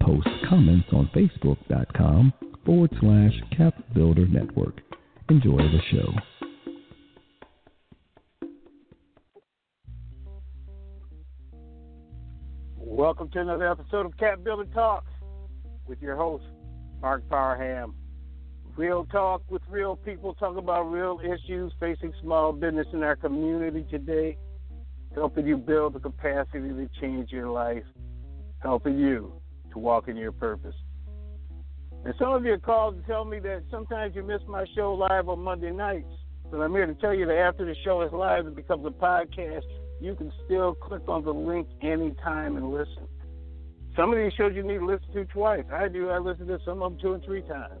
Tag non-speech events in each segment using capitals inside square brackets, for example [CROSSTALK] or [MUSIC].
Post comments on facebook.com forward slash capbuilder network. Enjoy the show. Welcome to another episode of Cap Builder Talks with your host, Marc Parham. Real talk with real people, talk about real issues facing small business in our community today, helping you build the capacity to change your life, helping you to walk in your purpose. And some of you called to tell me that sometimes you miss my show live on Monday nights. But I'm here to tell you that after the show is live, it becomes a podcast. You can still click on the link anytime and listen. Some of these shows you need to listen to twice. I do. I listen to some of them two and three times.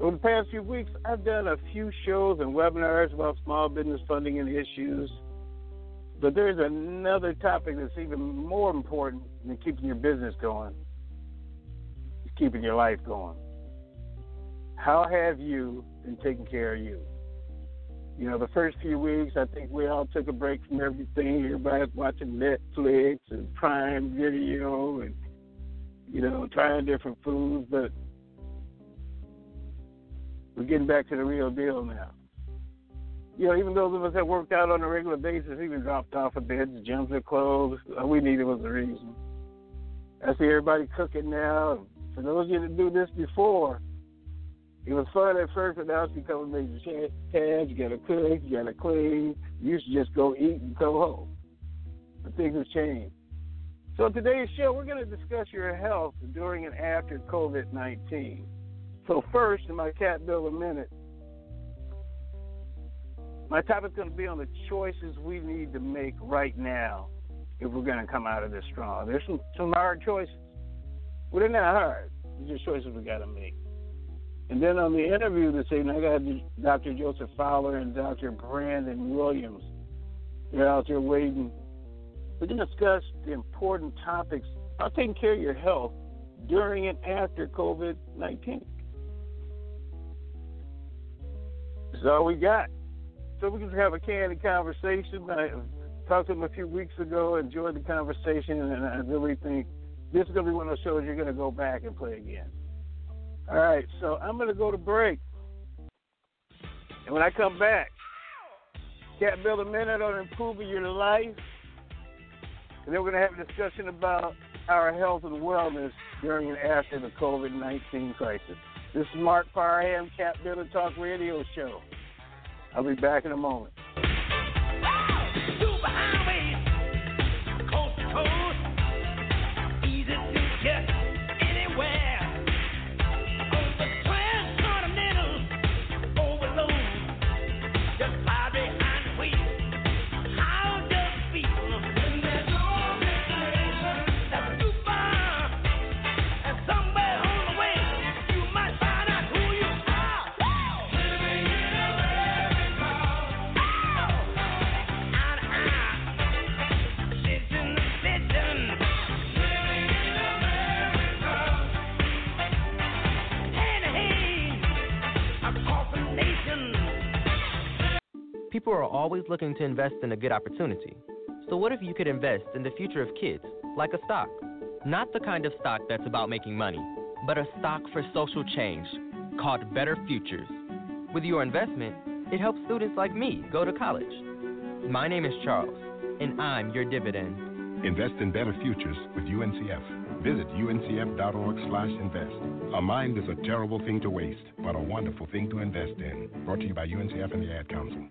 Over the past few weeks, I've done a few shows and webinars about small business funding and issues. But there's another topic that's even more important than keeping your business going. It's keeping your life going. How have you been taking care of you? You know, the first few weeks, I think we all took a break from everything. Everybody's watching Netflix and Prime Video and, you know, trying different foods. But we're getting back to the real deal now. You know, even those of us that worked out on a regular basis, even dropped off of beds, gyms their clothes. All we needed was a reason. I see everybody cooking now. For those of you that do this before, it was fun at first, but now it's become a major task. You gotta cook, you gotta clean. You used to just go eat and go home. But things have changed. So today's show, we're going to discuss your health during and after COVID 19. So, first, in my Builder Minute, my topic's going to be on the choices we need to make right now if we're going to come out of this strong. There's some, some hard choices. Well, they're not hard. These are choices we got to make. And then on the interview this evening, I got Dr. Joseph Fowler and Dr. Brandon Williams. They're out there waiting. We're going to discuss the important topics about taking care of your health during and after COVID 19. That's all we got. So we can have a candid conversation. I talked to him a few weeks ago, enjoyed the conversation, and I really think this is going to be one of those shows you're going to go back and play again. All right, so I'm going to go to break. And when I come back, Cap Builder Minute on improving your life. And then we're going to have a discussion about our health and wellness during and after the COVID 19 crisis. This is Marc Parham, Cap Builder Talk Radio Show. I'll be back in a moment. Always looking to invest in a good opportunity. So, what if you could invest in the future of kids, like a stock? Not the kind of stock that's about making money, but a stock for social change called Better Futures. With your investment, it helps students like me go to college. My name is Charles, and I'm your dividend. Invest in better futures with UNCF. Visit uncf.org/invest. A mind is a terrible thing to waste, but a wonderful thing to invest in. Brought to you by UNCF and the Ad Council.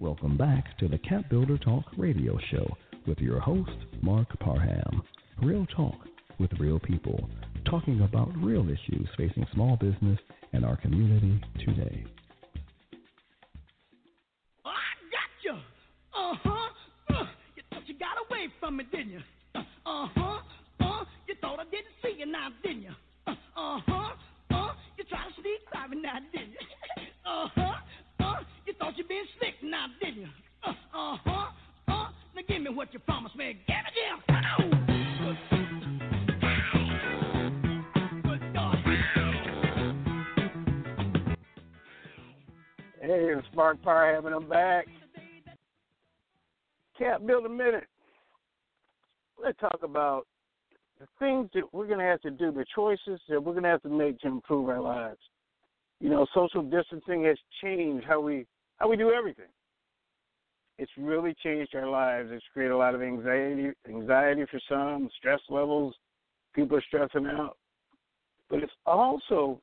Welcome back to the Cap Builder Talk radio show with your host, Marc Parham. Real talk with real people, talking about real issues facing small business and our community today. Oh, I got you. Uh huh. Uh, you thought you got away from me, didn't you? Marc Parham, and I'm back. Cap Builder Minute. Let's talk about the things that we're going to have to do, the choices that we're going to have to make to improve our lives. You know, social distancing has changed how we how we do everything. It's really changed our lives. It's created a lot of anxiety, anxiety for some, stress levels. People are stressing out, but it's also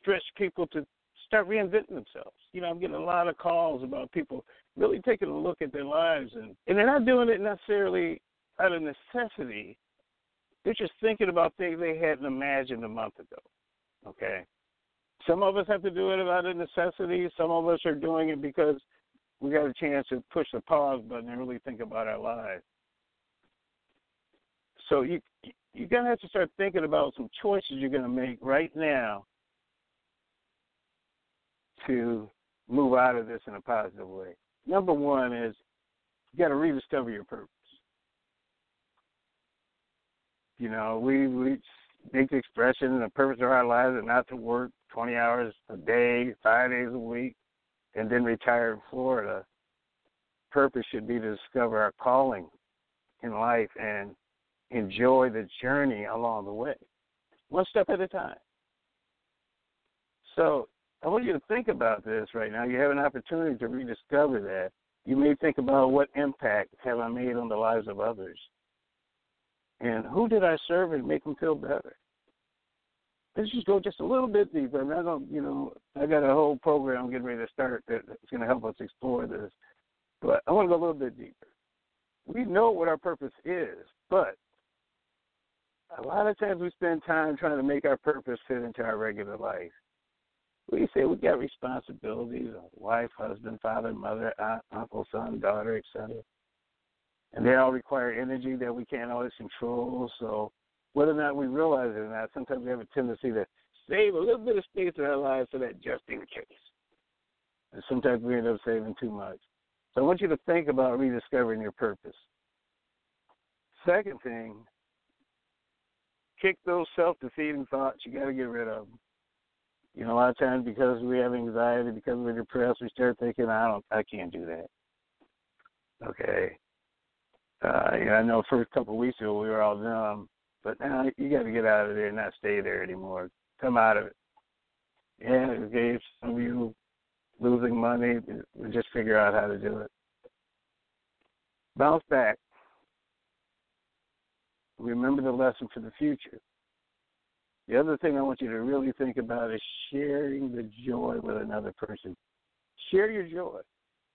stretched people to start reinventing themselves. You know, I'm getting a lot of calls about people really taking a look at their lives, and and they're not doing it necessarily out of necessity. They're just thinking about things they hadn't imagined a month ago. Okay. Some of us have to do it out of necessity. Some of us are doing it because we got a chance to push the pause button and really think about our lives. So you you're gonna have to start thinking about some choices you're gonna make right now to move out of this in a positive way. Number one is you got to rediscover your purpose. You know, we we make the expression the purpose of our lives is not to work 20 hours a day, five days a week, and then retire in Florida. Purpose should be to discover our calling in life and enjoy the journey along the way, one step at a time. So I want you to think about this right now. You have an opportunity to rediscover that. You may think about what impact have I made on the lives of others, and who did I serve and make them feel better. Let's just go just a little bit deeper. I'm not going, you know, I got a whole program getting ready to start that's going to help us explore this, but I want to go a little bit deeper. We know what our purpose is, but a lot of times we spend time trying to make our purpose fit into our regular life we say we got responsibilities wife, husband, father, mother, aunt, uncle, son, daughter, etc. And they all require energy that we can't always control. So whether or not we realize it or not, sometimes we have a tendency to save a little bit of space in our lives for that just in case. And sometimes we end up saving too much. So I want you to think about rediscovering your purpose. Second thing, kick those self defeating thoughts. You got to get rid of them. You know, a lot of times because we have anxiety, because we're depressed, we start thinking, I don't, I can't do that. Okay. Uh, yeah, I know first couple of weeks ago we were all numb, but now you got to get out of there and not stay there anymore. Come out of it. Yeah, okay, some of you losing money, we just figure out how to do it. Bounce back. Remember the lesson for the future. The other thing I want you to really think about is sharing the joy with another person. Share your joy.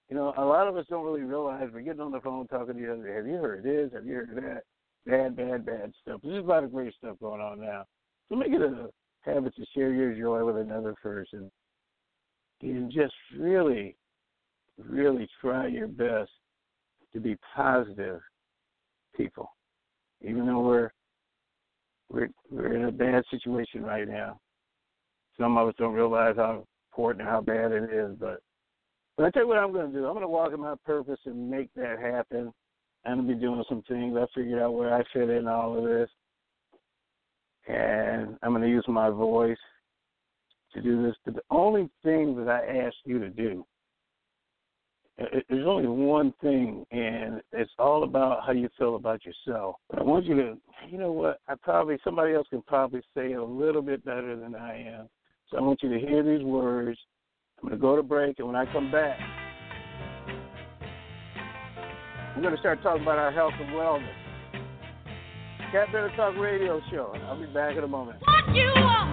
You know, a lot of us don't really realize we're getting on the phone talking to each other. Have you heard this? Have you heard that? Bad, bad, bad stuff. There's a lot of great stuff going on now. So make it a habit to share your joy with another person. And just really, really try your best to be positive people. Even though we're we're we're in a bad situation right now. Some of us don't realize how important and how bad it is, but but I tell you what I'm going to do. I'm going to walk in my purpose and make that happen. I'm going to be doing some things. I figured out where I fit in all of this, and I'm going to use my voice to do this. But the only thing that I ask you to do Uh, there's only one thing, and it's all about how you feel about yourself. I want you to, you know what? I probably somebody else can probably say it a little bit better than I am. So I want you to hear these words. I'm going to go to break, and when I come back, we're going to start talking about our health and wellness. Cap Builder Talk Radio Show. I'll be back in a moment. What you want?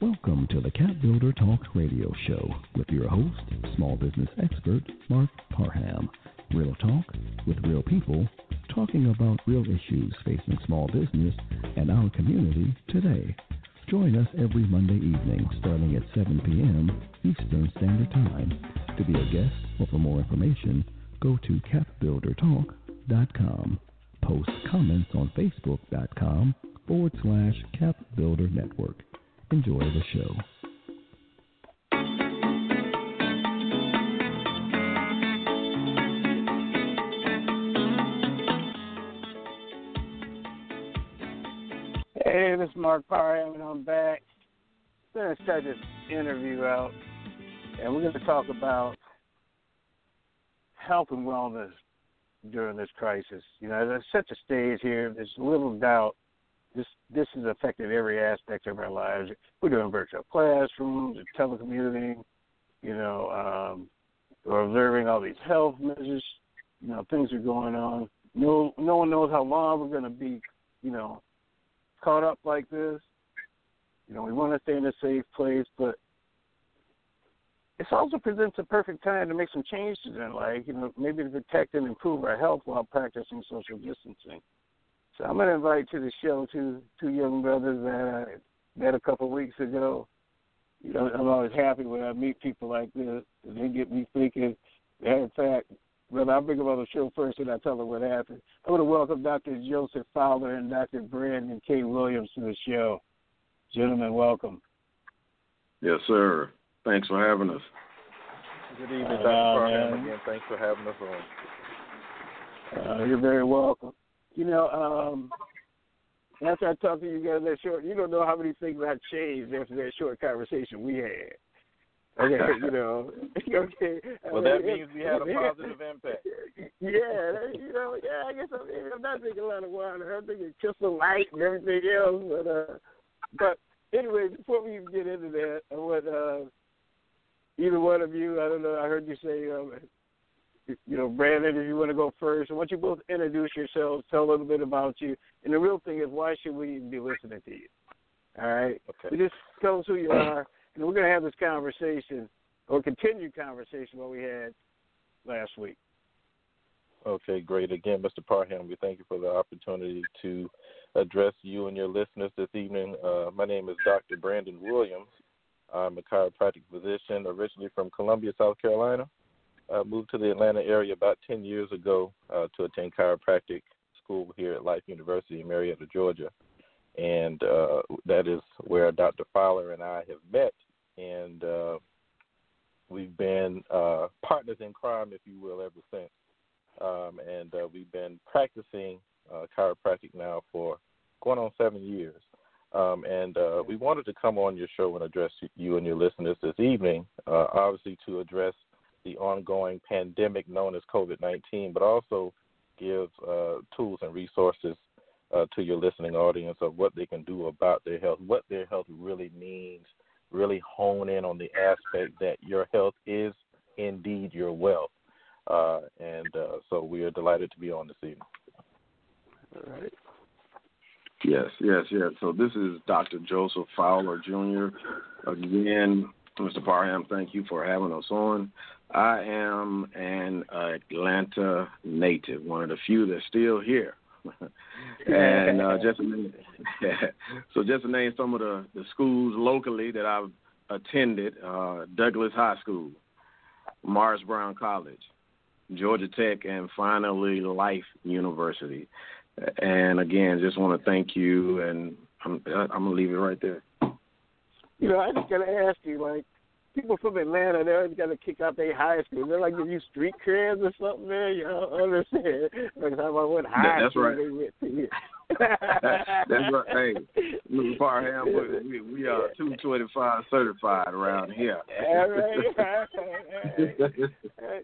Welcome to the Cap Builder Talk radio show with your host, small business expert Marc Parham. Real talk with real people talking about real issues facing small business and our community today. Join us every Monday evening starting at 7 p.m. Eastern Standard Time. To be a guest or for more information, go to capbuildertalk.com. Post comments on facebook.com forward slash capbuilder network. Enjoy the show. Hey, this is Marc Parham, and I'm back. I'm going to start this interview out, and we're going to talk about health and wellness during this crisis. You know, there's such a stage here. There's little doubt this this has affected every aspect of our lives. We're doing virtual classrooms, telecommuting, you know, um, we're observing all these health measures. You know, things are going on. No, no one knows how long we're going to be, you know, caught up like this. You know, we want to stay in a safe place, but it also presents a perfect time to make some changes in life. You know, maybe to protect and improve our health while practicing social distancing. So I'm going to invite to the show two two young brothers that I met a couple of weeks ago. You know, I'm always happy when I meet people like this. And They get me thinking. In fact, brother, I'll bring them on the show first, and I tell them what happened. I want to welcome Dr. Joseph Fowler and Dr. Brandon K. Williams to the show. Gentlemen, welcome. Yes, sir. Thanks for having us. Good evening, Dr. Parham. Again, thanks for having us on. Uh, you're very welcome. You know, um, after I talked to you guys that short, you don't know how many things I've changed after that short conversation we had. Okay, [LAUGHS] you know. [LAUGHS] okay. Well, that means we had a positive impact. Yeah, you know. Yeah, I guess I'm, I'm not drinking a lot of water. I'm drinking Crystal Light and everything else. But, uh, but anyway, before we even get into that, I want uh, either one of you. I don't know. I heard you say um, you know, Brandon, if you want to go first, I want you both introduce yourselves, tell a little bit about you. And the real thing is, why should we be listening to you? All right? Okay. So just tell us who you are, and we're going to have this conversation, or continued conversation, what we had last week. Okay, great. Again, Mr. Parham, we thank you for the opportunity to address you and your listeners this evening. Uh, my name is Dr. Brandon Williams. I'm a chiropractic physician originally from Columbia, South Carolina. I moved to the Atlanta area about 10 years ago uh, to attend chiropractic school here at Life University in Marietta, Georgia. And uh, that is where Dr. Fowler and I have met and uh, we've been uh, partners in crime, if you will, ever since. Um, and uh, we've been practicing uh, chiropractic now for going on seven years. Um, and uh, we wanted to come on your show and address you and your listeners this evening, uh, obviously to address the ongoing pandemic known as COVID 19, but also give uh, tools and resources uh, to your listening audience of what they can do about their health, what their health really means, really hone in on the aspect that your health is indeed your wealth. Uh, and uh, so we are delighted to be on this evening. All right. Yes, yes, yes. So this is Dr. Joseph Fowler Jr. Again, Mr. Parham, thank you for having us on. I am an Atlanta native, one of the few that's still here. [LAUGHS] and uh, just [LAUGHS] so just to name some of the, the schools locally that I've attended: uh, Douglas High School, Morris Brown College, Georgia Tech, and finally Life University. And again, just want to thank you, and I'm I'm gonna leave it right there. You know, I just gotta ask you, like, people from Atlanta, they always got to kick out their high school. They're like give you street creds or something, man. You don't understand. [LAUGHS] Like about what high That's school right. they went to. That's right. Hey, Mr. Parham, we, we, we are 225 certified around here. [LAUGHS] All right. [LAUGHS] All right.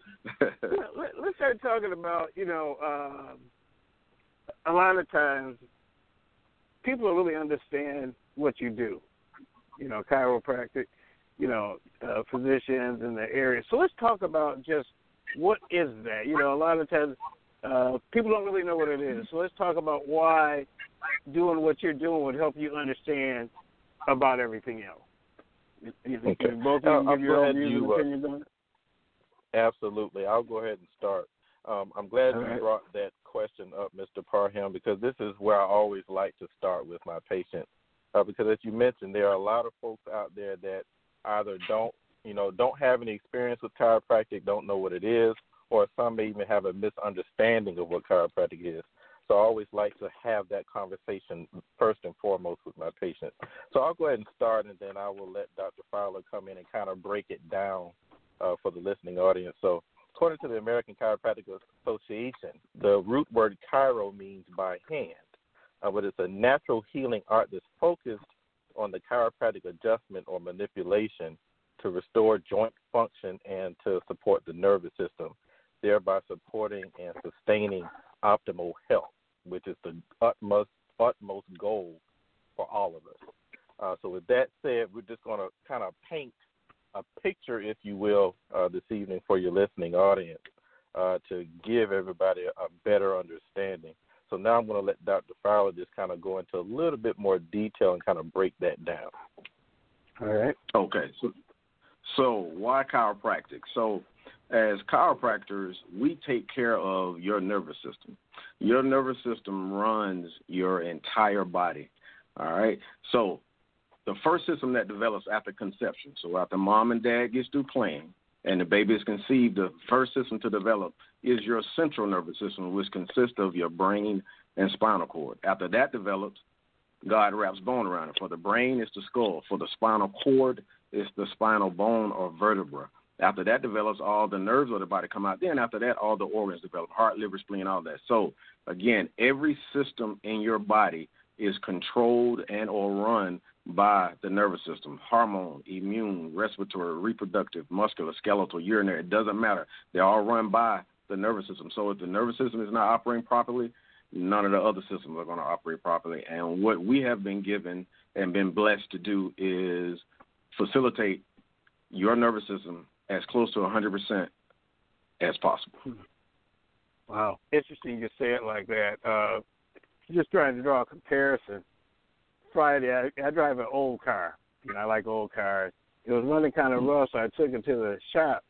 Let, let's start talking about, you know, um, a lot of times people don't really understand what you do. You know, chiropractic, you know, uh, physicians in the area. So let's talk about just what is that? You know, a lot of times uh, people don't really know what it is. So let's talk about why doing what you're doing would help you understand about everything else. You both of you give your own views and uh, opinions on it? Absolutely. I'll go ahead and start. Um, I'm glad All you right. brought that question up, Mr. Parham, because this is where I always like to start with my patients. Uh, because as you mentioned, there are a lot of folks out there that either don't, you know, don't have any experience with chiropractic, don't know what it is, or some may even have a misunderstanding of what chiropractic is. So I always like to have that conversation first and foremost with my patients. So I'll go ahead and start, and then I will let Dr. Fowler come in and kind of break it down uh, for the listening audience. So, according to the American Chiropractic Association, the root word chiro means by hand, uh, but it's a natural healing art that's focused on the chiropractic adjustment or manipulation to restore joint function and to support the nervous system, thereby supporting and sustaining optimal health, which is the utmost utmost goal for all of us. Uh, so, with that said, we're just going to kind of paint a picture, if you will, uh, this evening for your listening audience uh, to give everybody a better understanding. So now I'm going to let Dr. Fowler just kind of go into a little bit more detail and kind of break that down. All right. Okay. So, so why chiropractic? So, as chiropractors, we take care of your nervous system. Your nervous system runs your entire body. All right. So, the first system that develops after conception, so after mom and dad gets through playing and the baby is conceived, the first system to develop is your central nervous system, which consists of your brain and spinal cord. After that develops, God wraps bone around it. For the brain, it's the skull. For the spinal cord, it's the spinal bone or vertebra. After that develops, all the nerves of the body come out. Then after that, all the organs develop: heart, liver, spleen, all that. So again, every system in your body is controlled and or run by the nervous system hormone immune respiratory reproductive muscular skeletal urinary it doesn't matter they're all run by the nervous system so if the nervous system is not operating properly none of the other systems are going to operate properly and what we have been given and been blessed to do is facilitate your nervous system as close to 100% as possible Wow. Interesting you say it like that. Uh, just trying to draw a comparison. Friday, I, I drive an old car. You know, I like old cars. It was running kind of hmm. rough, so I took it to the shop,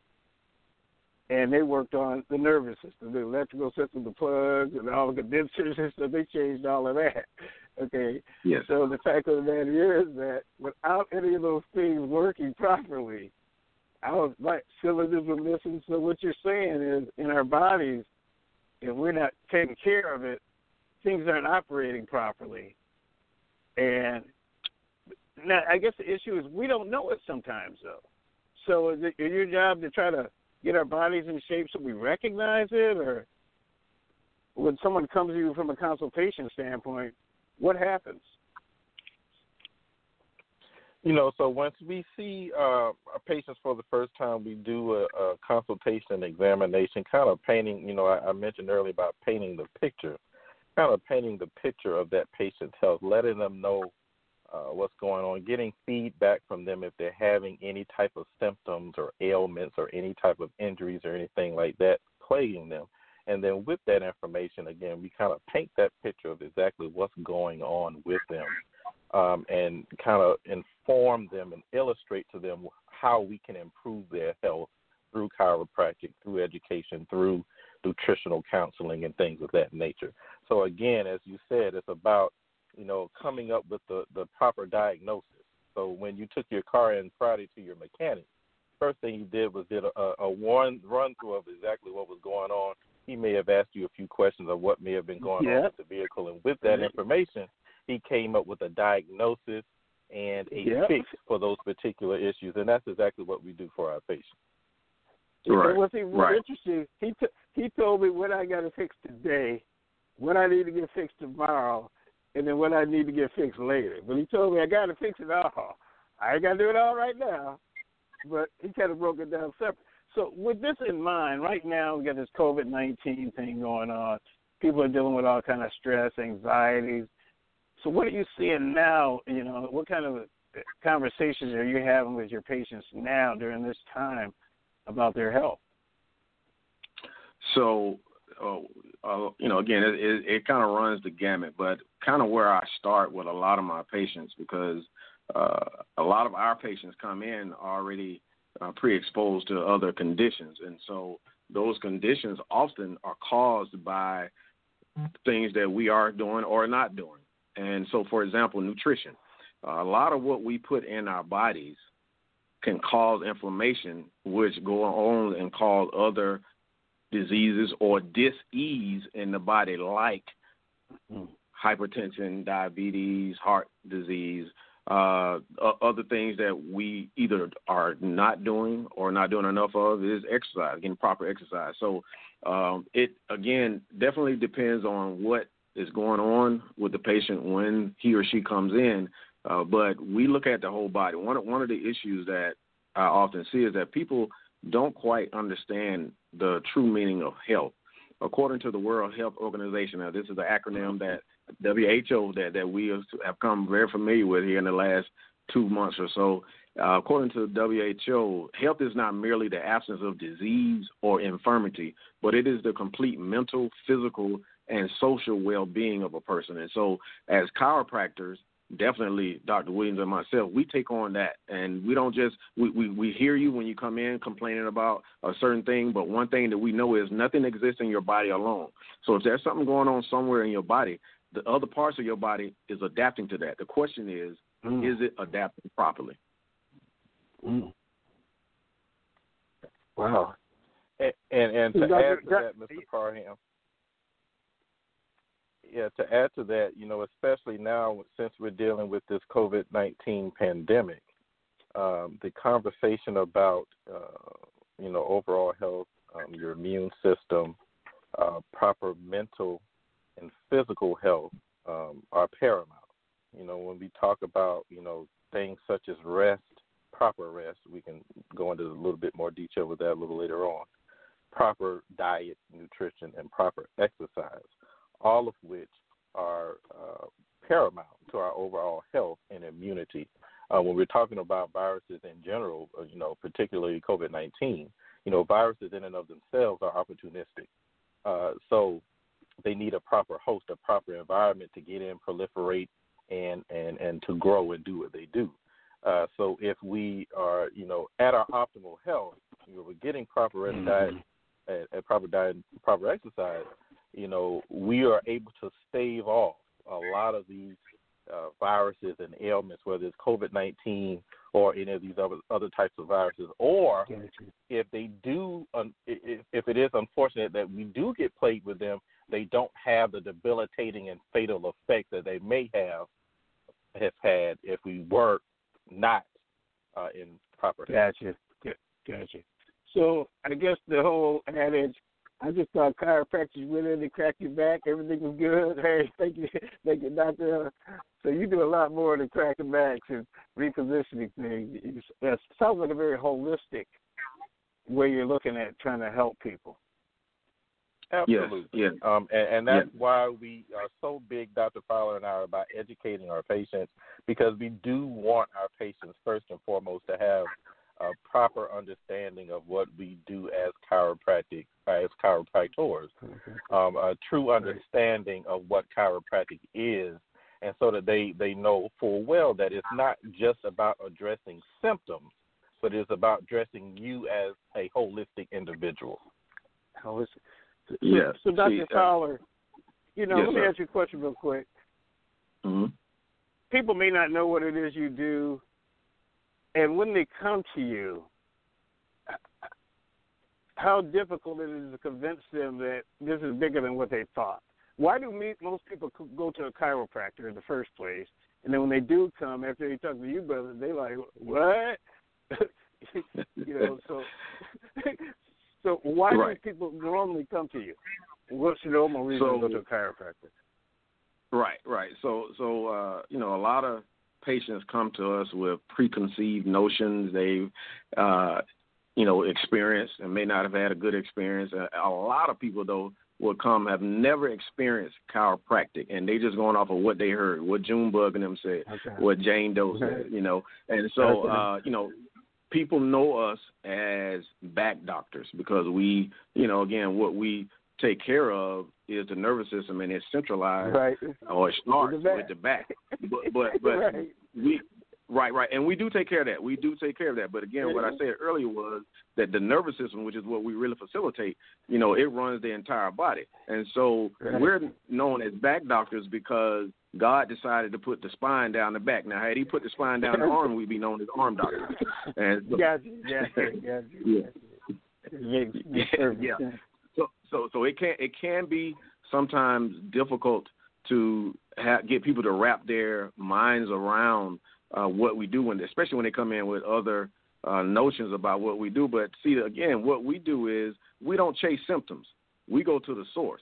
and they worked on the nervous system, the electrical system, the plugs, and all the condenser [LAUGHS] system. They changed all of that. [LAUGHS] Okay. Yes. So the fact of the matter is that without any of those things working properly, I was like cylinders were missing. So what you're saying is, in our bodies, if we're not taking care of it, things aren't operating properly. And now I guess the issue is we don't know it sometimes though. So is it your job to try to get our bodies in shape so we recognize it, or when someone comes to you from a consultation standpoint, what happens? You know, so once we see uh, patients for the first time, we do a, a consultation examination, kind of painting. You know, I, I mentioned earlier about painting the picture, kind of painting the picture of that patient's health, letting them know uh, what's going on, getting feedback from them if they're having any type of symptoms or ailments or any type of injuries or anything like that plaguing them. And then with that information, again, we kind of paint that picture of exactly what's going on with them um, and kind of inform them and illustrate to them how we can improve their health through chiropractic, through education, through nutritional counseling, and things of that nature. So again, as you said, it's about you know coming up with the the proper diagnosis. So when you took your car in Friday to your mechanic, first thing he did was did a, a one run through of exactly what was going on. He may have asked you a few questions of what may have been going on with the vehicle, and with that information, he came up with a diagnosis and a yep. fix for those particular issues, and that's exactly what we do for our patients. Right. What's even right. interesting, he t- he told me what I got to fix today, what I need to get fixed tomorrow, and then what I need to get fixed later. But he told me I got to fix it all. I ain't got to do it all right now, but he kind of broke it down separate. So with this in mind, right now we got this COVID nineteen thing going on. People are dealing with all kind of stress, anxieties, so what are you seeing now? You know, what kind of conversations are you having with your patients now during this time about their health? So, uh, uh, you know, again, it, it, it kind of runs the gamut, but kind of where I start with a lot of my patients because uh, a lot of our patients come in already uh, pre-exposed to other conditions, and so those conditions often are caused by things that we are doing or not doing. And so, for example, nutrition. Uh, a lot of what we put in our bodies can cause inflammation, which go on and cause other diseases or dis-ease in the body, like mm. hypertension, diabetes, heart disease, uh, other things that we either are not doing or not doing enough of is exercise, getting proper exercise. So um, it again definitely depends on what is going on with the patient when he or she comes in. Uh, but we look at the whole body. One one of the issues that I often see is that people don't quite understand the true meaning of health. According to the World Health Organization, now this is an acronym that WHO that that we have come very familiar with here in the last two months or so. Uh, according to WHO, health is not merely the absence of disease or infirmity, but it is the complete mental, physical, and social well being of a person. And so, as chiropractors, definitely Dr. Williams and myself, we take on that. And we don't just, we, we, we hear you when you come in complaining about a certain thing, but one thing that we know is nothing exists in your body alone. So, if there's something going on somewhere in your body, the other parts of your body is adapting to that. The question is, mm. is it adapting properly? Mm. Wow. And, and, and to add to that, Mr. Parham, yeah, to add to that, you know, especially now since we're dealing with this COVID nineteen pandemic, um, the conversation about uh, you know overall health, um, your immune system, uh, proper mental and physical health um, are paramount. You know, when we talk about you know things such as rest, proper rest, we can go into a little bit more detail with that a little later on. Proper diet, nutrition, and proper exercise all of which are uh, paramount to our overall health and immunity. Uh, when we're talking about viruses in general, uh, you know, particularly COVID 19, you know, viruses in and of themselves are opportunistic. Uh, so they need a proper host, a proper environment to get in, proliferate, and, and, and to grow and do what they do. Uh, so if we are, you know, at our optimal health, you know, we're getting proper mm-hmm. diet, and proper diet, proper exercise, you know, we are able to stave off a lot of these uh, viruses and ailments, whether it's COVID 19 or any of these other, other types of viruses. Or if they do, um, if, if it is unfortunate that we do get plagued with them, they don't have the debilitating and fatal effect that they may have have had if we were not uh, in proper. Gotcha. Gotcha. So I guess the whole adage, I just thought chiropractic went in to crack your back, everything was good. [LAUGHS] Hey, thank you, thank you, doctor. So you do a lot more than cracking backs and repositioning things. It sounds like a very holistic way you're looking at trying to help people. Absolutely. Yes. yes. Um, and, and that's yes. why we are so big, Dr. Fowler and I, are about educating our patients because we do want our patients first and foremost to have a proper understanding of what we do as chiropractic as chiropractors, mm-hmm. um, a true understanding of what chiropractic is, and so that they they know full well that it's not just about addressing symptoms, but it's about addressing you as a holistic individual. Holistic. So, yes. So, Dr. See, uh, Fowler, you know, yes, let me sir. ask you a question real quick. Mm-hmm. People may not know what it is you do, and when they come to you, how difficult it is to convince them that this is bigger than what they thought. Why do me, most people go to a chiropractor in the first place, and then when they do come after they talk to you, brother, they like what? [LAUGHS] you know, so [LAUGHS] so why right. do people normally come to you? What's the normal reason so, to go to a chiropractor? Right, right. So, so uh, you know, a lot of patients come to us with preconceived notions. They've, uh, you know, experienced and may not have had a good experience. A, a lot of people, though, will come have never experienced chiropractic, and they just going off of what they heard, what Junebug and them said, okay. what Jane Doe said, you know. And so, uh, you know, people know us as back doctors because we, you know, again, what we take care of is the nervous system and it's centralized right. or it starts the with the back. But but, but right. we right right and we do take care of that. We do take care of that. But again, what I said earlier was that the nervous system, which is what we really facilitate, you know, it runs the entire body. And so right. we're known as back doctors because God decided to put the spine down the back. Now, had He put the spine down the arm, we'd be known as arm doctors. And so, gotcha, gotcha, gotcha. Yeah. yeah. yeah. So, so, it can it can be sometimes difficult to ha- get people to wrap their minds around uh, what we do, when, especially when they come in with other uh, notions about what we do. But see, again, what we do is we don't chase symptoms. We go to the source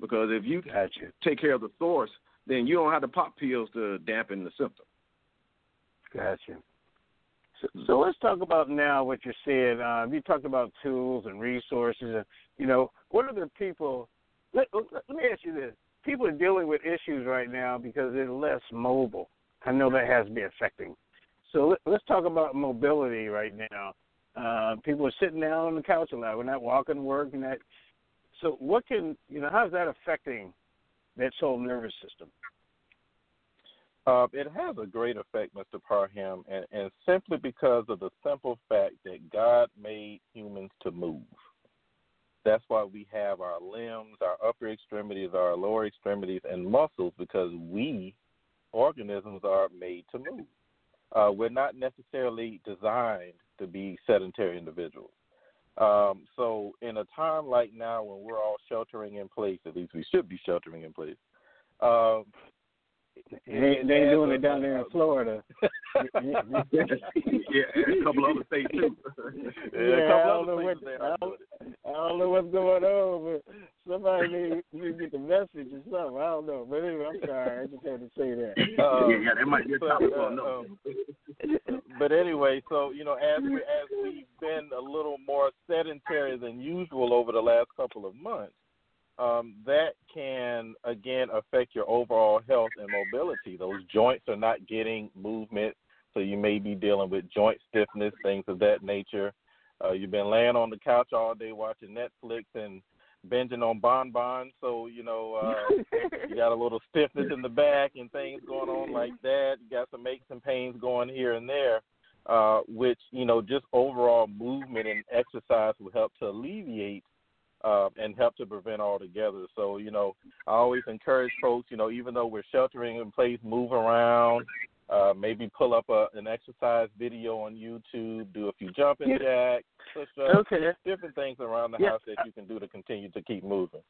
because if you gotcha. take care of the source, then you don't have to pop pills to dampen the symptom. Gotcha. So, so let's talk about now what you're saying. Uh, you talked about tools and resources, and you know, what are the people? Let, let me ask you this: people are dealing with issues right now because they're less mobile. I know that has to be affecting. So let, let's talk about mobility right now. Uh, people are sitting down on the couch a lot. We're not walking to work. So what can you know? How's that affecting that whole nervous system? Uh, it has a great effect, Mr. Parham, and, and simply because of the simple fact that God made humans to move. That's why we have our limbs, our upper extremities, our lower extremities, and muscles because we, organisms, are made to move. Uh, we're not necessarily designed to be sedentary individuals. Um, so, in a time like now when we're all sheltering in place, at least we should be sheltering in place, um, they they ain't doing it down there in Florida. [LAUGHS] yeah, a couple other states too. [LAUGHS] yeah, yeah I don't know what I don't, I don't know what's going on, but somebody need, need to get the message or something. I don't know, but anyway, I'm sorry. I just had to say that. Uh, [LAUGHS] yeah, yeah, that might be a topic for no. Um, but anyway, so you know, as we as we've been a little more sedentary than usual over the last couple of months um, that can again affect your overall health and mobility. Those joints are not getting movement, so you may be dealing with joint stiffness, things of that nature. Uh, you've been laying on the couch all day watching Netflix and binging on bonbons, so you know uh, [LAUGHS] you got a little stiffness in the back and things going on like that. You got some aches and pains going here and there, uh, which you know just overall movement and exercise will help to alleviate uh, and help to prevent altogether. So, you know, I always encourage folks, you know, even though we're sheltering in place, move around, uh, maybe pull up a, an exercise video on YouTube, do a few jumping jacks, push ups, okay. different things around the yeah. house that you can do to continue to keep moving.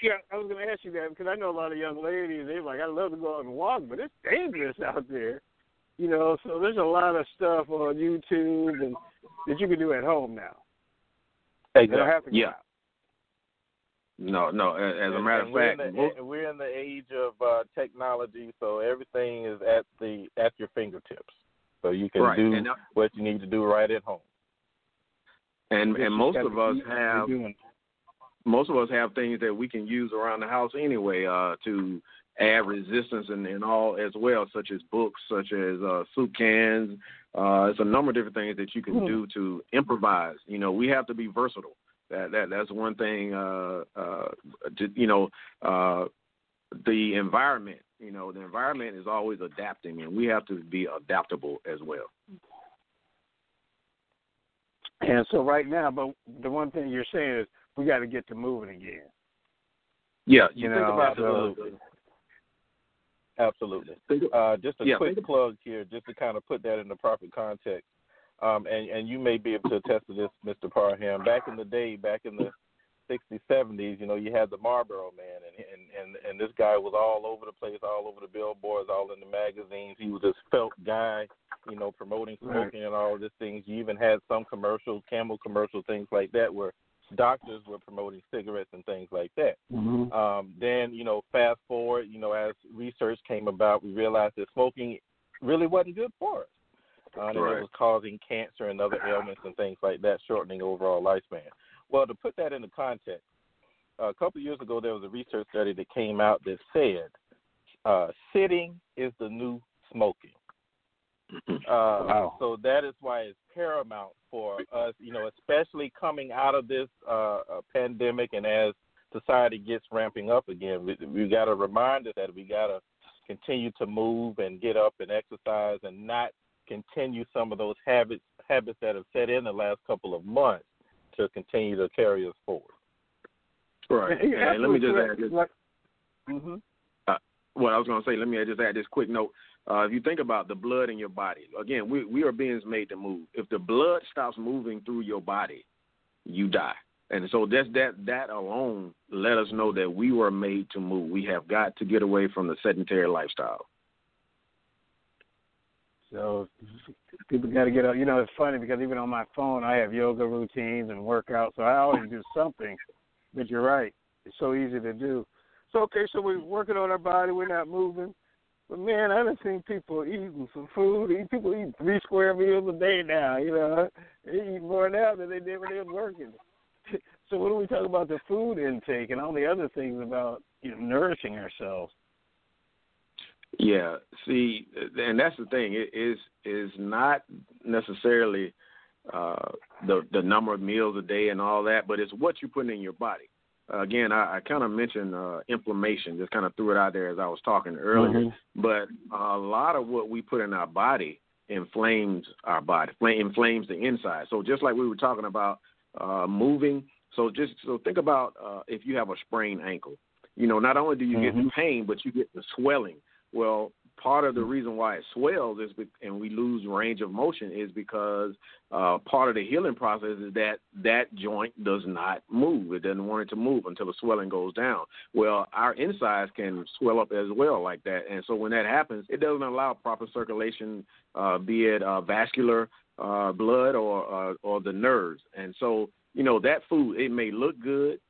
Yeah, I was going to ask you that because I know a lot of young ladies. They're like, I love to go out and walk, but it's dangerous out there. You know, so there's a lot of stuff on YouTube and that you can do at home now. Exactly. You don't have to yeah. out. No, no. As, as a matter and of we're fact, in the, most- we're in the age of uh, technology, so everything is at the at your fingertips. So you can Right, do and, uh, what you need to do right at home. and and most of us have most of us have things that we can use around the house anyway uh, to add resistance and, and all as well, such as books, such as uh, soup cans. Uh, it's a number of different things that you can Hmm. do to improvise. You know, we have to be versatile. That that that's one thing. Uh, uh, to, you know, uh, the environment. You know, the environment is always adapting, and we have to be adaptable as well. And so right now, but the one thing you're saying is we got to get to moving again. Yeah, You you think know, about so- the, Absolutely. Uh, just a Yeah. quick plug here, just to kind of put that in the proper context. Um, and, and you may be able to attest to this, Mr. Parham. Back in the day, back in the 60s, 70s, you know, you had the Marlboro Man, and, and, and, and this guy was all over the place, all over the billboards, all in the magazines. He was this felt guy, you know, promoting Right. smoking and all of these things. You even had some commercial, Camel commercial, things like that, where doctors were promoting cigarettes and things like that. Mm-hmm. Um, then, you know, fast forward, you know, as research came about, we realized that smoking really wasn't good for us. And Right. it was causing cancer and other ailments and things like that, shortening overall lifespan. Well, to put that into context, a couple of years ago, there was a research study that came out that said uh, sitting is the new smoking. Uh, Wow. So that is why it's paramount for us, you know, especially coming out of this uh, uh, pandemic and as society gets ramping up again, we, we got to remind us that we got to continue to move and get up and exercise and not continue some of those habits habits that have set in the last couple of months to continue to carry us forward. right. You're And let me just add this. correct. Like, hmm Well, I was going to say, let me just add this quick note. Uh, if you think about the blood in your body, again, we, we are beings made to move. If the blood stops moving through your body, you die. And so that's that that alone let us know that we were made to move. We have got to get away from the sedentary lifestyle. So people got to get up. You know, it's funny because even on my phone, I have yoga routines and workouts. So I always do something. But you're right; it's so easy to do. So okay, so we're working on our body. We're not moving. But man, I done seen people eating some food. People eat three square meals a day now. You know, they eat more now than they did when they was working. [LAUGHS] So when we talk about the food intake and all the other things about you know nourishing ourselves? Yeah, see, and that's the thing. It is is not necessarily uh, the the number of meals a day and all that, but it's what you put in your body. Uh, again, I, I kind of mentioned uh, inflammation. Just kind of threw it out there as I was talking earlier. Mhm. But a lot of what we put in our body inflames our body, flame, inflames the inside. So just like we were talking about uh, moving. So just so think about uh, if you have a sprained ankle. You know, not only do you get the Mhm. pain, but you get the swelling. Well, part of the reason why it swells is be- and we lose range of motion is because uh, part of the healing process is that that joint does not move. It doesn't want it to move until the swelling goes down. Well, our insides can swell up as well like that, and so when that happens, it doesn't allow proper circulation, uh, be it uh, vascular uh, blood or uh, or the nerves. And so you know that food it may look good,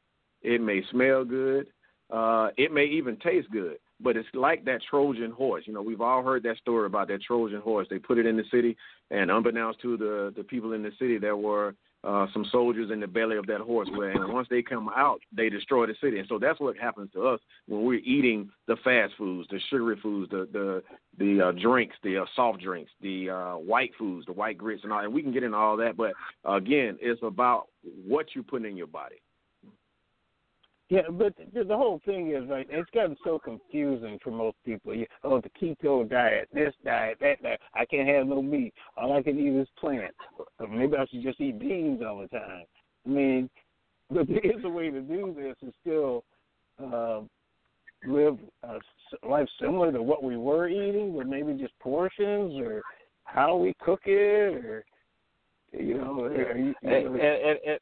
it may smell good, uh, it may even taste good, but it's like that Trojan horse. You know, we've all heard that story about that Trojan horse. They put it in the city, and unbeknownst to the the people in the city, there were uh, some soldiers in the belly of that horse. Where and once they come out, they destroy the city. And so that's what happens to us when we're eating the fast foods, the sugary foods, the the the uh, drinks, the uh, soft drinks, the uh, white foods, the white grits, and all. And we can get into all that, but again, it's about what you put in your body. Yeah, but the, the whole thing is right. It's gotten so confusing for most people. You, oh, the keto diet, this diet, that diet. I can't have no meat. All I can eat is plants. Or maybe I should just eat beans all the time. I mean, [LAUGHS] but there is a way to do this and still uh, live a s- life similar to what we were eating, but maybe just portions or how we cook it, or you know, you, you and, know and, and,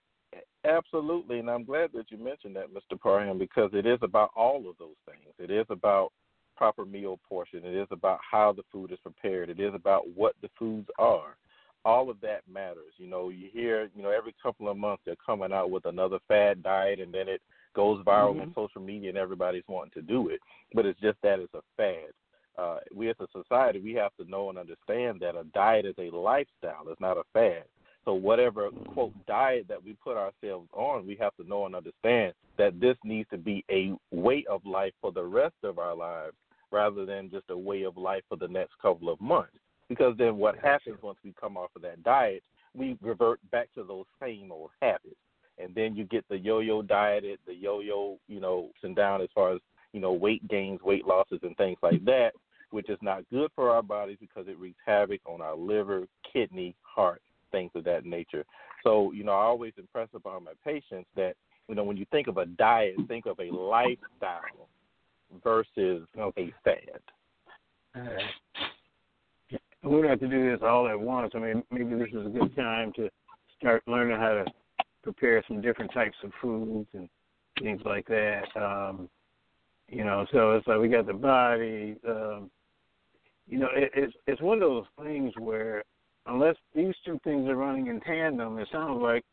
Absolutely, and I'm glad that you mentioned that, Mr. Parham, because it is about all of those things. It is about proper meal portion. It is about how the food is prepared. It is about what the foods are. All of that matters. You know, you hear, you know, every couple of months they're coming out with another fad diet, and then it goes viral mm-hmm. on social media, and everybody's wanting to do it. But it's just that it's a fad. Uh, we as a society, we have to know and understand that a diet is a lifestyle. It's not a fad. So whatever quote diet that we put ourselves on, we have to know and understand that this needs to be a way of life for the rest of our lives rather than just a way of life for the next couple of months. Because then what happens once we come off of that diet, we revert back to those same old habits. And then you get the yo-yo dieted, the yo-yo, you know, and down as far as, you know, weight gains, weight losses and things like that, which is not good for our bodies because it wreaks havoc on our liver, kidney, heart, things of that nature. So, you know, I always impress upon my patients that, you know, when you think of a diet, think of a lifestyle versus a fad. We don't have to do this all at once. I mean, maybe this is a good time to start learning how to prepare some different types of foods and things like that. Um, you know, so it's like we got the body. Um, you know, it, it's it's one of those things where unless these two things are running in tandem, it sounds like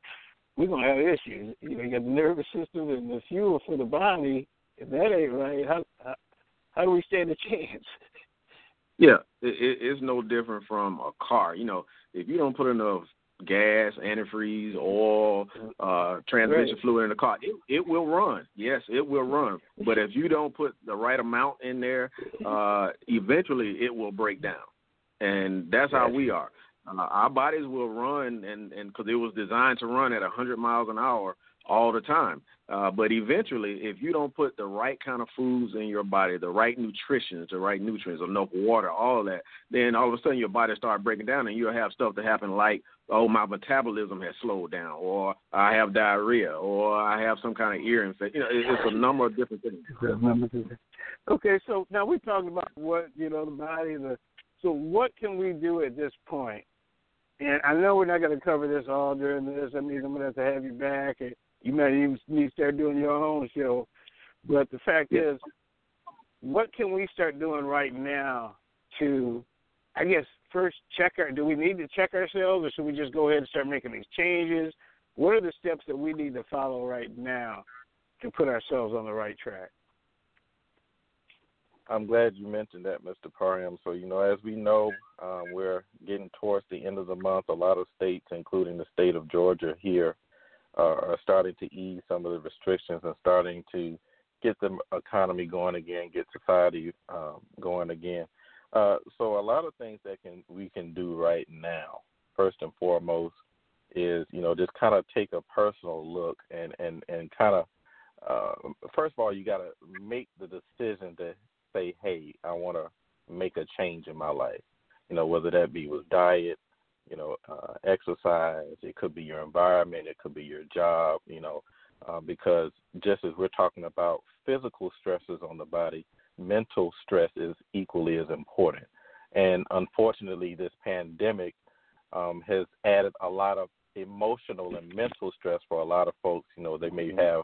we're gonna have issues. You know, you got the nervous system and the fuel for the body. If that ain't right, how how, how do we stand a chance? Yeah, it, it's no different from a car. You know, if you don't put enough gas, antifreeze, oil, uh, transmission right. fluid in the car, it, it will run. Yes, it will run. But if you don't put the right amount in there, uh, eventually it will break down. And that's how we are. Uh, our bodies will run, and and because it was designed to run at 100 miles an hour all the time. Uh, but eventually, if you don't put the right kind of foods in your body, the right nutrition, the right nutrients, enough water, all that, then all of a sudden your body start breaking down, and you'll have stuff to happen like, oh, my metabolism has slowed down, or I have diarrhea, or I have some kind of ear infection. You know, it's a number of different things. Okay, so now we're talking about what you know the body, the so what can we do at this point? And I know we're not going to cover this all during this. I mean, I'm going to have to have you back. And you might even need to start doing your own show. But the fact yeah. is, what can we start doing right now to, I guess, first check our, do we need to check ourselves or should we just go ahead and start making these changes? What are the steps that we need to follow right now to put ourselves on the right track? I'm glad you mentioned that, Mr. Parham. So, you know, as we know, um, we're getting towards the end of the month. A lot of states, including the state of Georgia here, are starting to ease some of the restrictions and starting to get the economy going again, get society um, going again. Uh, so a lot of things that can we can do right now, first and foremost, is you know just kind of take a personal look and and and kind of uh, first of all you got to make the decision to say, hey, I want to make a change in my life. You know, whether that be with diet, you know, uh, exercise. It could be your environment. It could be your job. You know, uh, because just as we're talking about physical stresses on the body, mental stress is equally as important. And unfortunately, this pandemic um, has added a lot of emotional and mental stress for a lot of folks. You know, they may mm-hmm. have,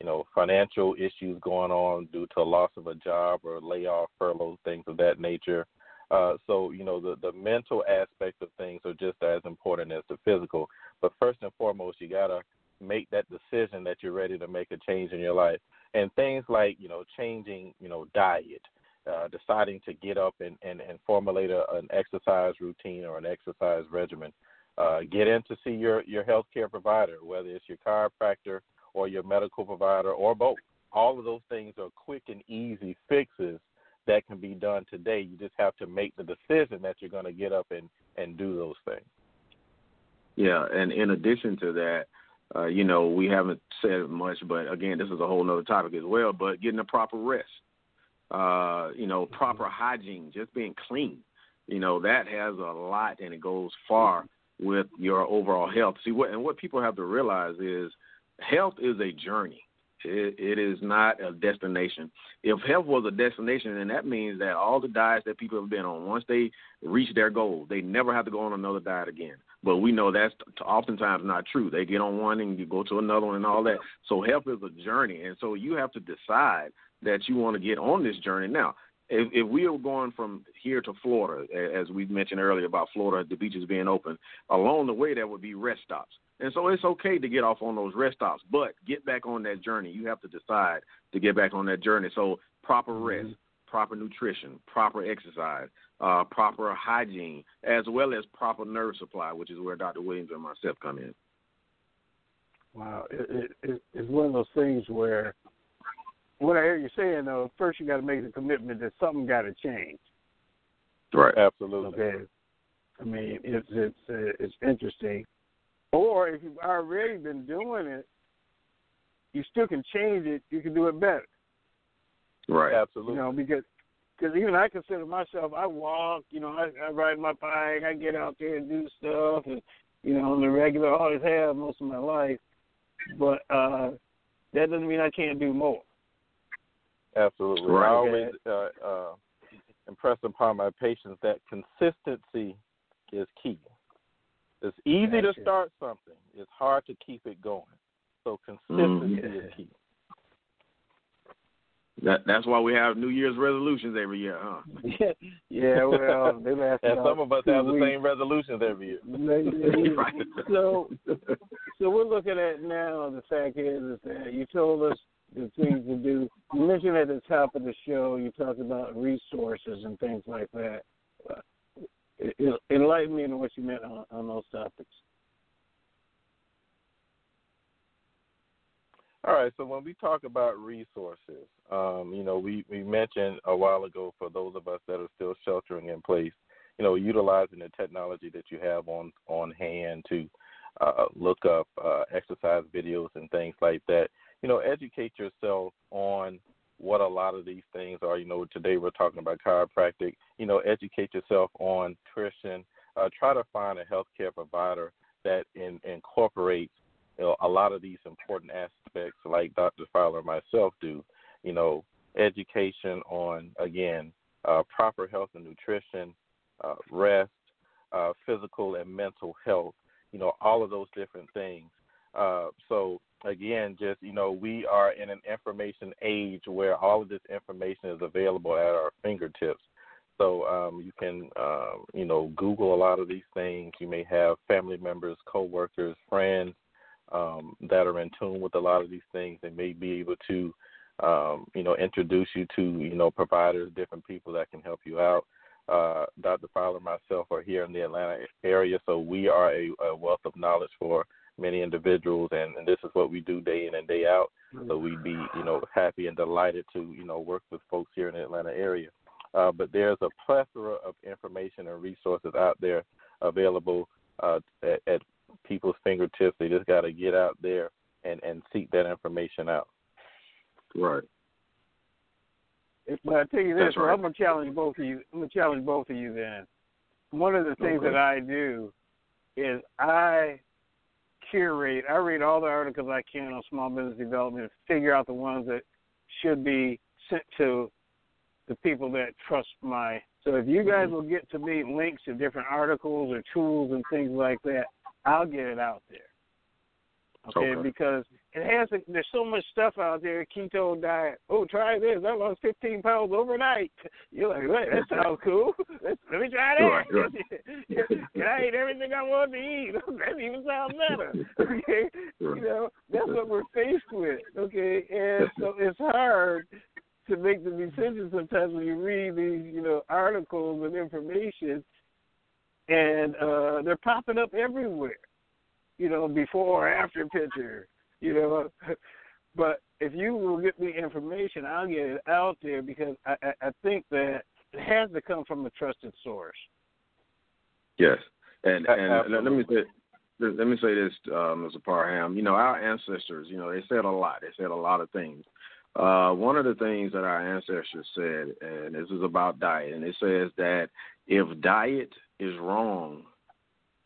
you know, financial issues going on due to loss of a job or layoff, furlough, things of that nature. Uh, so you know the the mental aspect of things are just as important as the physical. But first and foremost, you gotta make that decision that you're ready to make a change in your life. And things like you know changing you know diet, uh, deciding to get up and and, and formulate a, an exercise routine or an exercise regimen. Uh, get in to see your your healthcare provider, whether it's your chiropractor or your medical provider or both. All of those things are quick and easy fixes that can be done today. You just have to make the decision that you're going to get up and and do those things. Yeah, and in addition to that, uh, you know, we haven't said much, but again, this is a whole other topic as well. But getting a proper rest, uh, you know, proper hygiene, just being clean, you know, that has a lot and it goes far with your overall health. See, what and what people have to realize is health is a journey. It, it is not a destination. If health was a destination, then that means that all the diets that people have been on, once they reach their goal, they never have to go on another diet again. But we know that's oftentimes not true. They get on one and you go to another one and all that. So health is a journey, and so you have to decide that you want to get on this journey. Now, if, if we are going from here to Florida, as we mentioned earlier about Florida, the beaches being open, along the way there would be rest stops. And so it's okay to get off on those rest stops, but get back on that journey. You have to decide to get back on that journey. So proper mm-hmm. rest, mm-hmm. proper nutrition, proper exercise, uh, proper hygiene, as well as proper nerve supply, which is where Dr. Williams and myself come in. Wow, it, it, it's one of those things where what I hear you saying though, first you got to make the commitment that something got to change. Right. Absolutely. Okay. I mean, it's it's uh, it's interesting. Or if you've already been doing it, you still can change it. You can do it better. Right. Absolutely. You know, because because even I consider myself, I walk, you know, I, I ride my bike, I get out there and do stuff, and you know, on the regular, I always have most of my life. But uh that doesn't mean I can't do more. Absolutely. Right. I always uh, uh, impress upon my patients that consistency is key. It's easy to start something. It's hard to keep it going. So consistency mm, yeah. is key. That that's why we have New Year's resolutions every year, huh? [LAUGHS] Yeah, yeah. Well, they last. and some of us have the same resolutions every year. [LAUGHS] right. So, so we're looking at now. The fact is, is that you told us the things to do. You mentioned at the top of the show, you talked about resources and things like that. Enlighten me on what you meant on, on those topics. All right. So when we talk about resources, um, you know, we, we mentioned a while ago for those of us that are still sheltering in place, you know, utilizing the technology that you have on on hand to uh, look up uh, exercise videos and things like that you know, educate yourself on what a lot of these things are. You know, today we're talking about chiropractic. You know, educate yourself on nutrition. Uh, try to find a healthcare provider that in, incorporates you know, a lot of these important aspects, like Dr. Fowler and myself do. You know, education on again uh, proper health and nutrition, uh, rest, uh, physical and mental health. You know, all of those different things. Uh, so again, just you know, we are in an information age where all of this information is available at our fingertips. So um, you can, um, you know, Google a lot of these things. You may have family members, coworkers, friends um, that are in tune with a lot of these things. They may be able to, um, you know, introduce you to, you know, providers, different people that can help you out. Uh, Dr. Fowler and myself are here in the Atlanta area, so we are a, a wealth of knowledge for many individuals, and, and this is what we do day in and day out. So we'd be, you know, happy and delighted to, you know, work with folks here in the Atlanta area. Uh, but there's a plethora of information and resources out there available uh, at, at people's fingertips. They just got to get out there and, and seek that information out. Right. But I tell you this, right. I'm gonna challenge both of you. I'm gonna challenge both of you. Then, one of the things okay. that I do is I curate. I read all the articles I can on small business development and figure out the ones that should be sent to the people that trust my. So if you guys mm-hmm. will get to me links to different articles or tools and things like that, I'll get it out there. Okay, okay. because it has a, there's so much stuff out there. Keto diet. Oh, try this. I lost 15 pounds overnight. You're like, wait, that sounds cool. Let's, let me try that. Right, right. [LAUGHS] I ate everything I wanted to eat. [LAUGHS] that even sounds better. [LAUGHS] Okay, right. you know that's what we're faced with. Okay, and so it's hard to make the decision sometimes when you read these, you know, articles and information, and uh they're popping up everywhere you know, before or after picture, [LAUGHS] you know. [LAUGHS] But if you will get me information, I'll get it out there because I, I, I think that it has to come from a trusted source. Yes, and and let me say let me say this, uh, Mr. Parham. You know, our ancestors, you know, they said a lot. They said a lot of things. Uh, one of the things that our ancestors said, and this is about diet, and it says that if diet is wrong,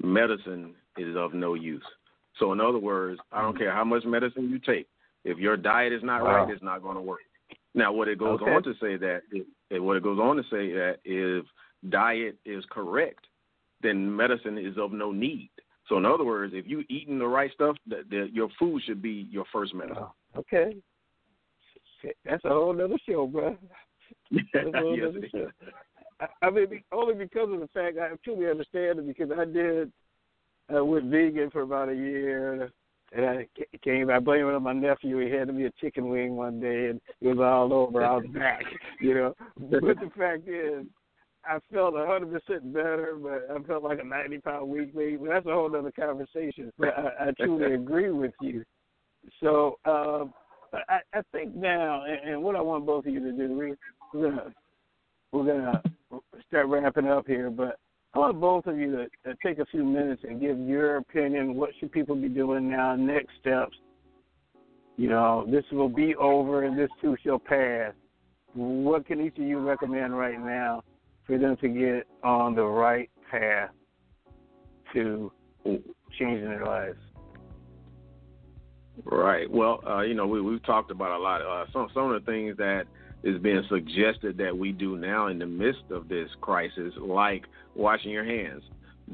medicine is of no use. So in other words, I don't care how much medicine you take. If your diet is not wow. right, it's not going to work. Now, what it goes okay. on to say that, it, what it goes on to say that if diet is correct, then medicine is of no need. So, in other words, if you eating the right stuff, the, the, your food should be your first medicine. Oh, okay, that's a whole other show, bro. [LAUGHS] yes, show. I, I mean, only because of the fact I truly understand it because I did I went vegan for about a year, and I came. I blame it on my nephew. He handed me a chicken wing one day, and it was all over. I was back, [LAUGHS] you know. But the fact is, I felt a hundred percent better, but I felt like a ninety pound weak maybe. But that's a whole other conversation. But I, I truly [LAUGHS] agree with you. So um, I, I think now, and, and what I want both of you to do, we, we're gonna we're gonna start wrapping up here, but I want both of you to, to take a few minutes and give your opinion. What should people be doing now? Next steps. You know, this will be over and this too shall pass. What can each of you recommend right now for them to get on the right path to changing their lives? Right. Well, uh, you know, we we've talked about a lot. Uh, some some of the things that is being suggested that we do now in the midst of this crisis, like washing your hands.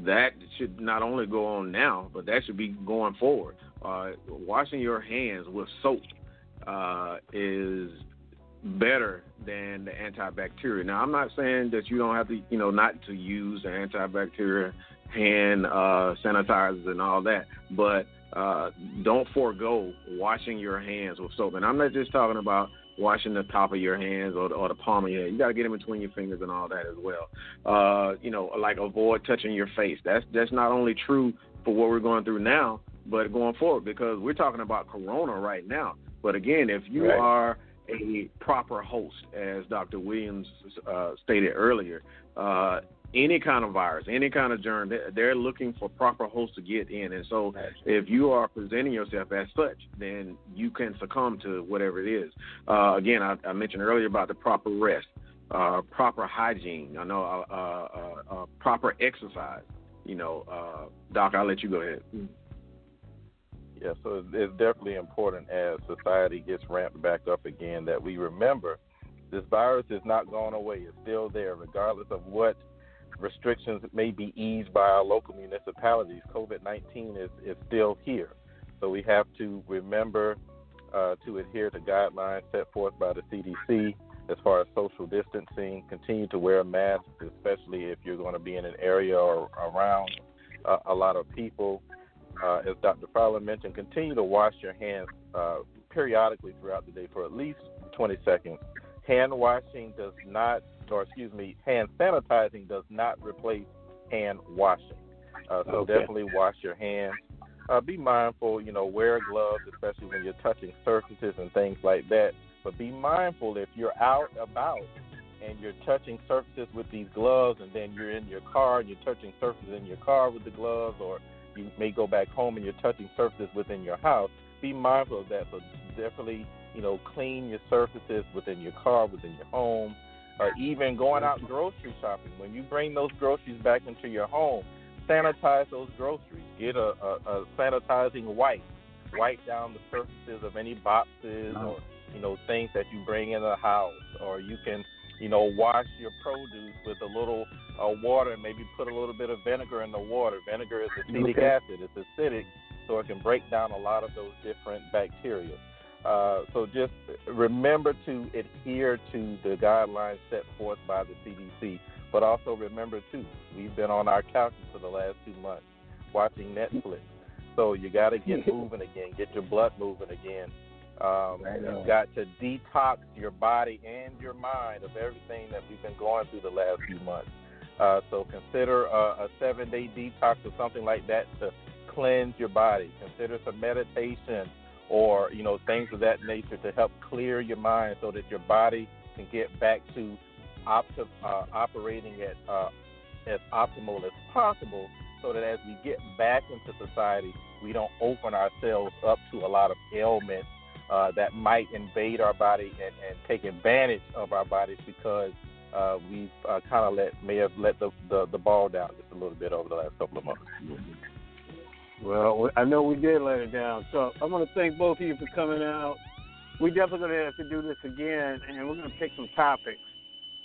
That should not only go on now, but that should be going forward. Uh, washing your hands with soap uh, is better than the antibacterial. Now, I'm not saying that you don't have to, you know, not to use the antibacterial hand uh, sanitizers and all that, but uh, don't forego washing your hands with soap. And I'm not just talking about washing the top of your hands or the, or the palm of your hand. You got to get in between your fingers and all that as well. Uh, you know, like avoid touching your face. That's that's not only true for what we're going through now, but going forward because we're talking about corona right now. But again, if you right. are a proper host, as Dr. Williams uh, stated earlier, uh, any kind of virus, any kind of germ, they're looking for proper hosts to get in. And so, if you are presenting yourself as such, then you can succumb to whatever it is. Uh, again, I, I, mentioned earlier about the proper rest, uh, proper hygiene. I know uh, uh, uh proper exercise. You know, uh, Doc, I'll let you go ahead. Yeah, so it's definitely important as society gets ramped back up again that we remember this virus is not going away. It's still there, regardless of what restrictions may be eased by our local municipalities, COVID 19 is, is still here. So we have to remember uh, to adhere to guidelines set forth by the CDC as far as social distancing. Continue to wear a mask, especially if you're going to be in an area or around uh, a lot of people. Uh, as Dr. Fowler mentioned, continue to wash your hands uh, periodically throughout the day for at least 20 seconds. Hand washing does not or excuse me, hand sanitizing does not replace hand washing. Uh, so okay. definitely wash your hands. Uh, be mindful, you know, wear gloves, especially when you're touching surfaces and things like that. But be mindful if you're out about and you're touching surfaces with these gloves, and then you're in your car and you're touching surfaces in your car with the gloves, or you may go back home and you're touching surfaces within your house. Be mindful of that. but definitely, you know, clean your surfaces within your car, within your home or even going out grocery shopping. When you bring those groceries back into your home, sanitize those groceries. Get a, a, a sanitizing wipe. Wipe down the surfaces of any boxes or you know things that you bring in the house, or you can you know wash your produce with a little uh, water and maybe put a little bit of vinegar in the water. Vinegar is acetic okay. acid. It's acidic, so it can break down a lot of those different bacteria. Uh, so just remember to adhere to the guidelines set forth by the CDC. But also remember too, we've been on our couches for the last two months watching Netflix. So you got to [LAUGHS] get moving again, get your blood moving again. Um, you've got to detox your body and your mind of everything that we've been going through the last few months. Uh, so consider a, a seven-day detox or something like that to cleanse your body. Consider some meditation or you know things of that nature to help clear your mind so that your body can get back to uh, operating at uh, as optimal as possible so that as we get back into society we don't open ourselves up to a lot of ailments uh, that might invade our body and, and, take advantage of our bodies because uh, we've uh, kind of let may have let the, the, the ball down just a little bit over the last couple of months. Well, I know we did let it down. So I want to thank both of you for coming out. We definitely going to have to do this again, and we're going to pick some topics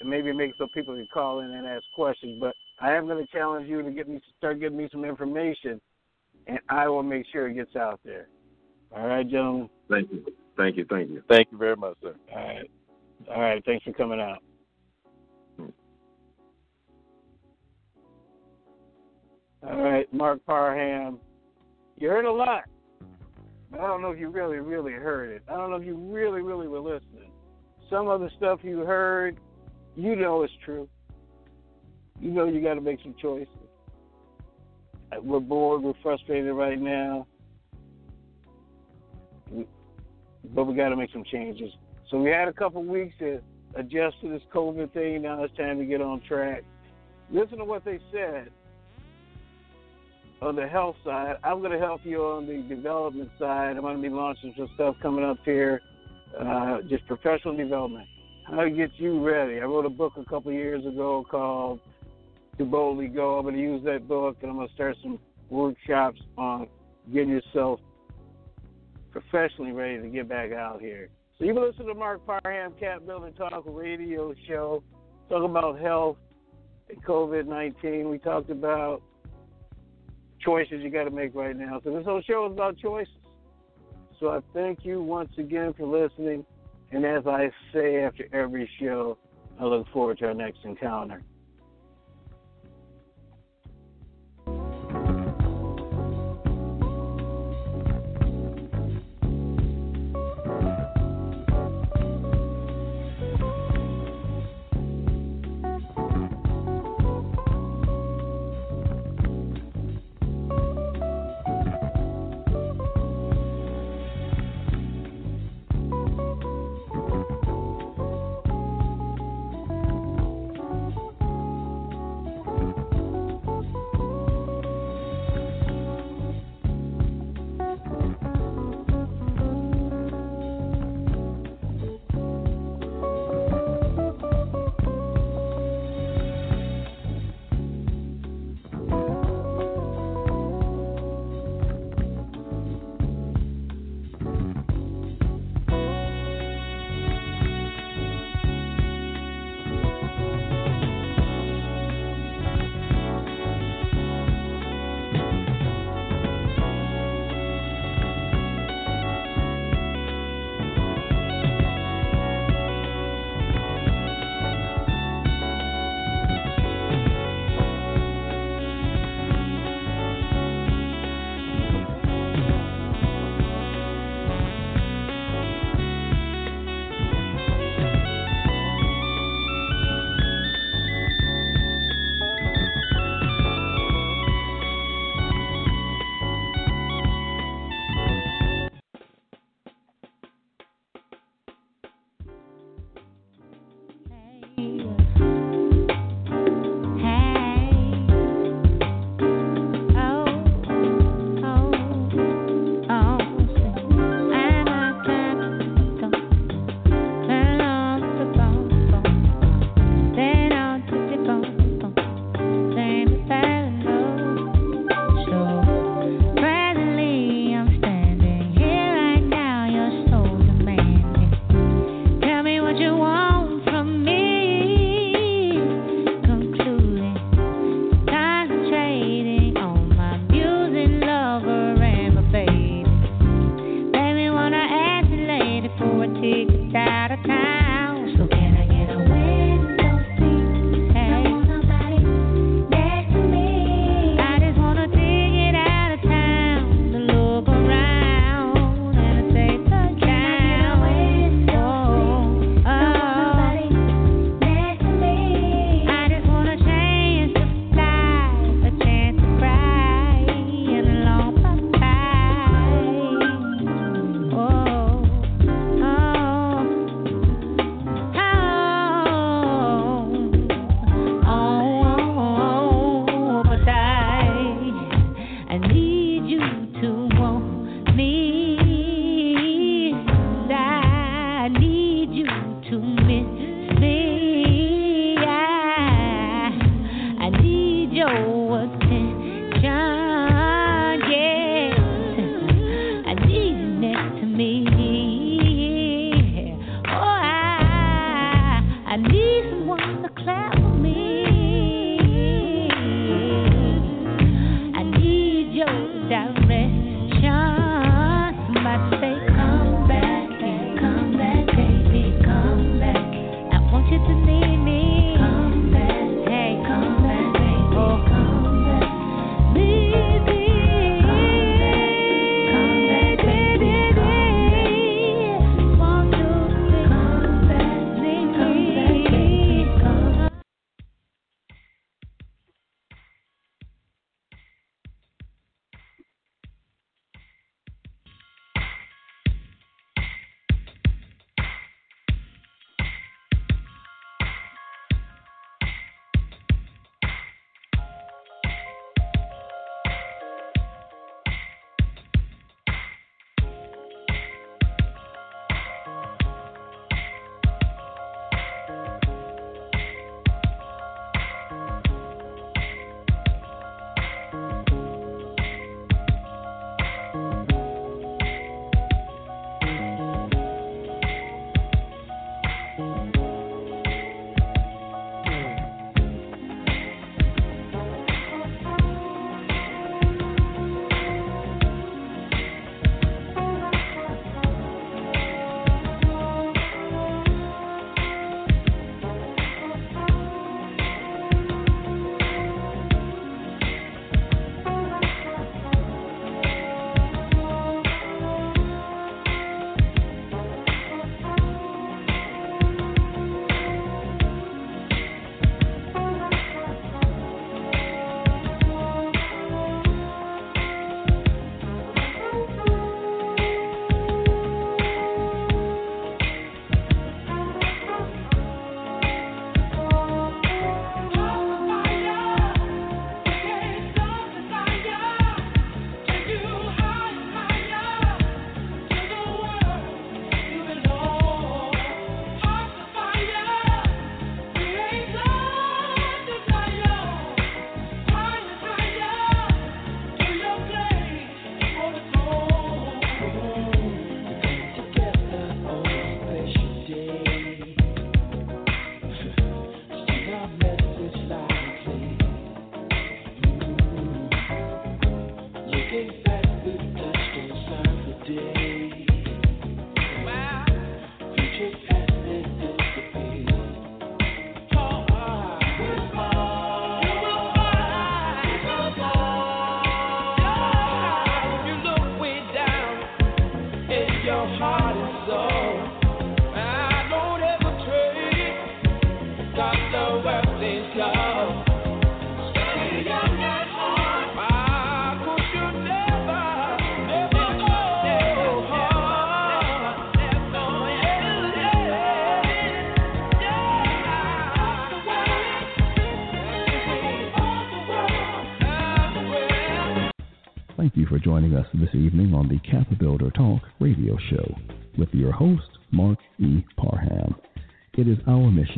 and maybe make so people can call in and ask questions. But I am going to challenge you to get me start giving me some information, and I will make sure it gets out there. All right, gentlemen. Thank you. Thank you. Thank you. Thank you very much, sir. All right. All right. Thanks for coming out. All right, Marc Parham. You heard a lot. But I don't know if you really, really heard it. I don't know if you really, really were listening. Some of the stuff you heard, you know it's true. You know you got to make some choices. Uh, we're bored. We're frustrated right now. But we got to make some changes. So we had a couple weeks to adjust to this COVID thing. Now it's time to get on track. Listen to what they said on the health side. I'm going to help you on the development side. I'm going to be launching some stuff coming up here, uh, just professional development. How to get you ready. I wrote a book a couple years ago called To Boldly Go. I'm going to use that book and I'm going to start some workshops on getting yourself professionally ready to get back out here. So you can listen to Marc Parham, Cap Builder Talk radio show, talk about health and COVID 19. We talked about choices you got to make right now. So this whole show is about choices. So I thank you once again for listening. And as I say after every show, I look forward to our next encounter.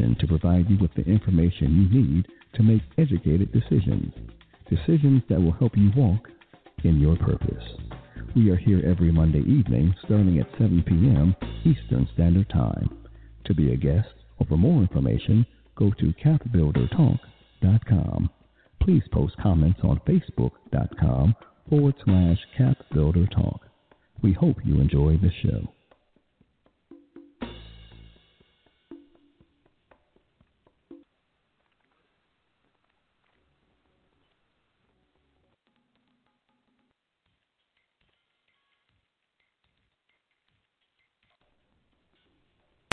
Mission to provide you with the information you need to make educated decisions, decisions that will help you walk in your purpose. We are here every Monday evening starting at 7 p.m. Eastern Standard Time. To be a guest or for more information, go to capbuildertalk.com. Please post comments on facebook.com forward slash capbuildertalk. We hope you enjoy the show.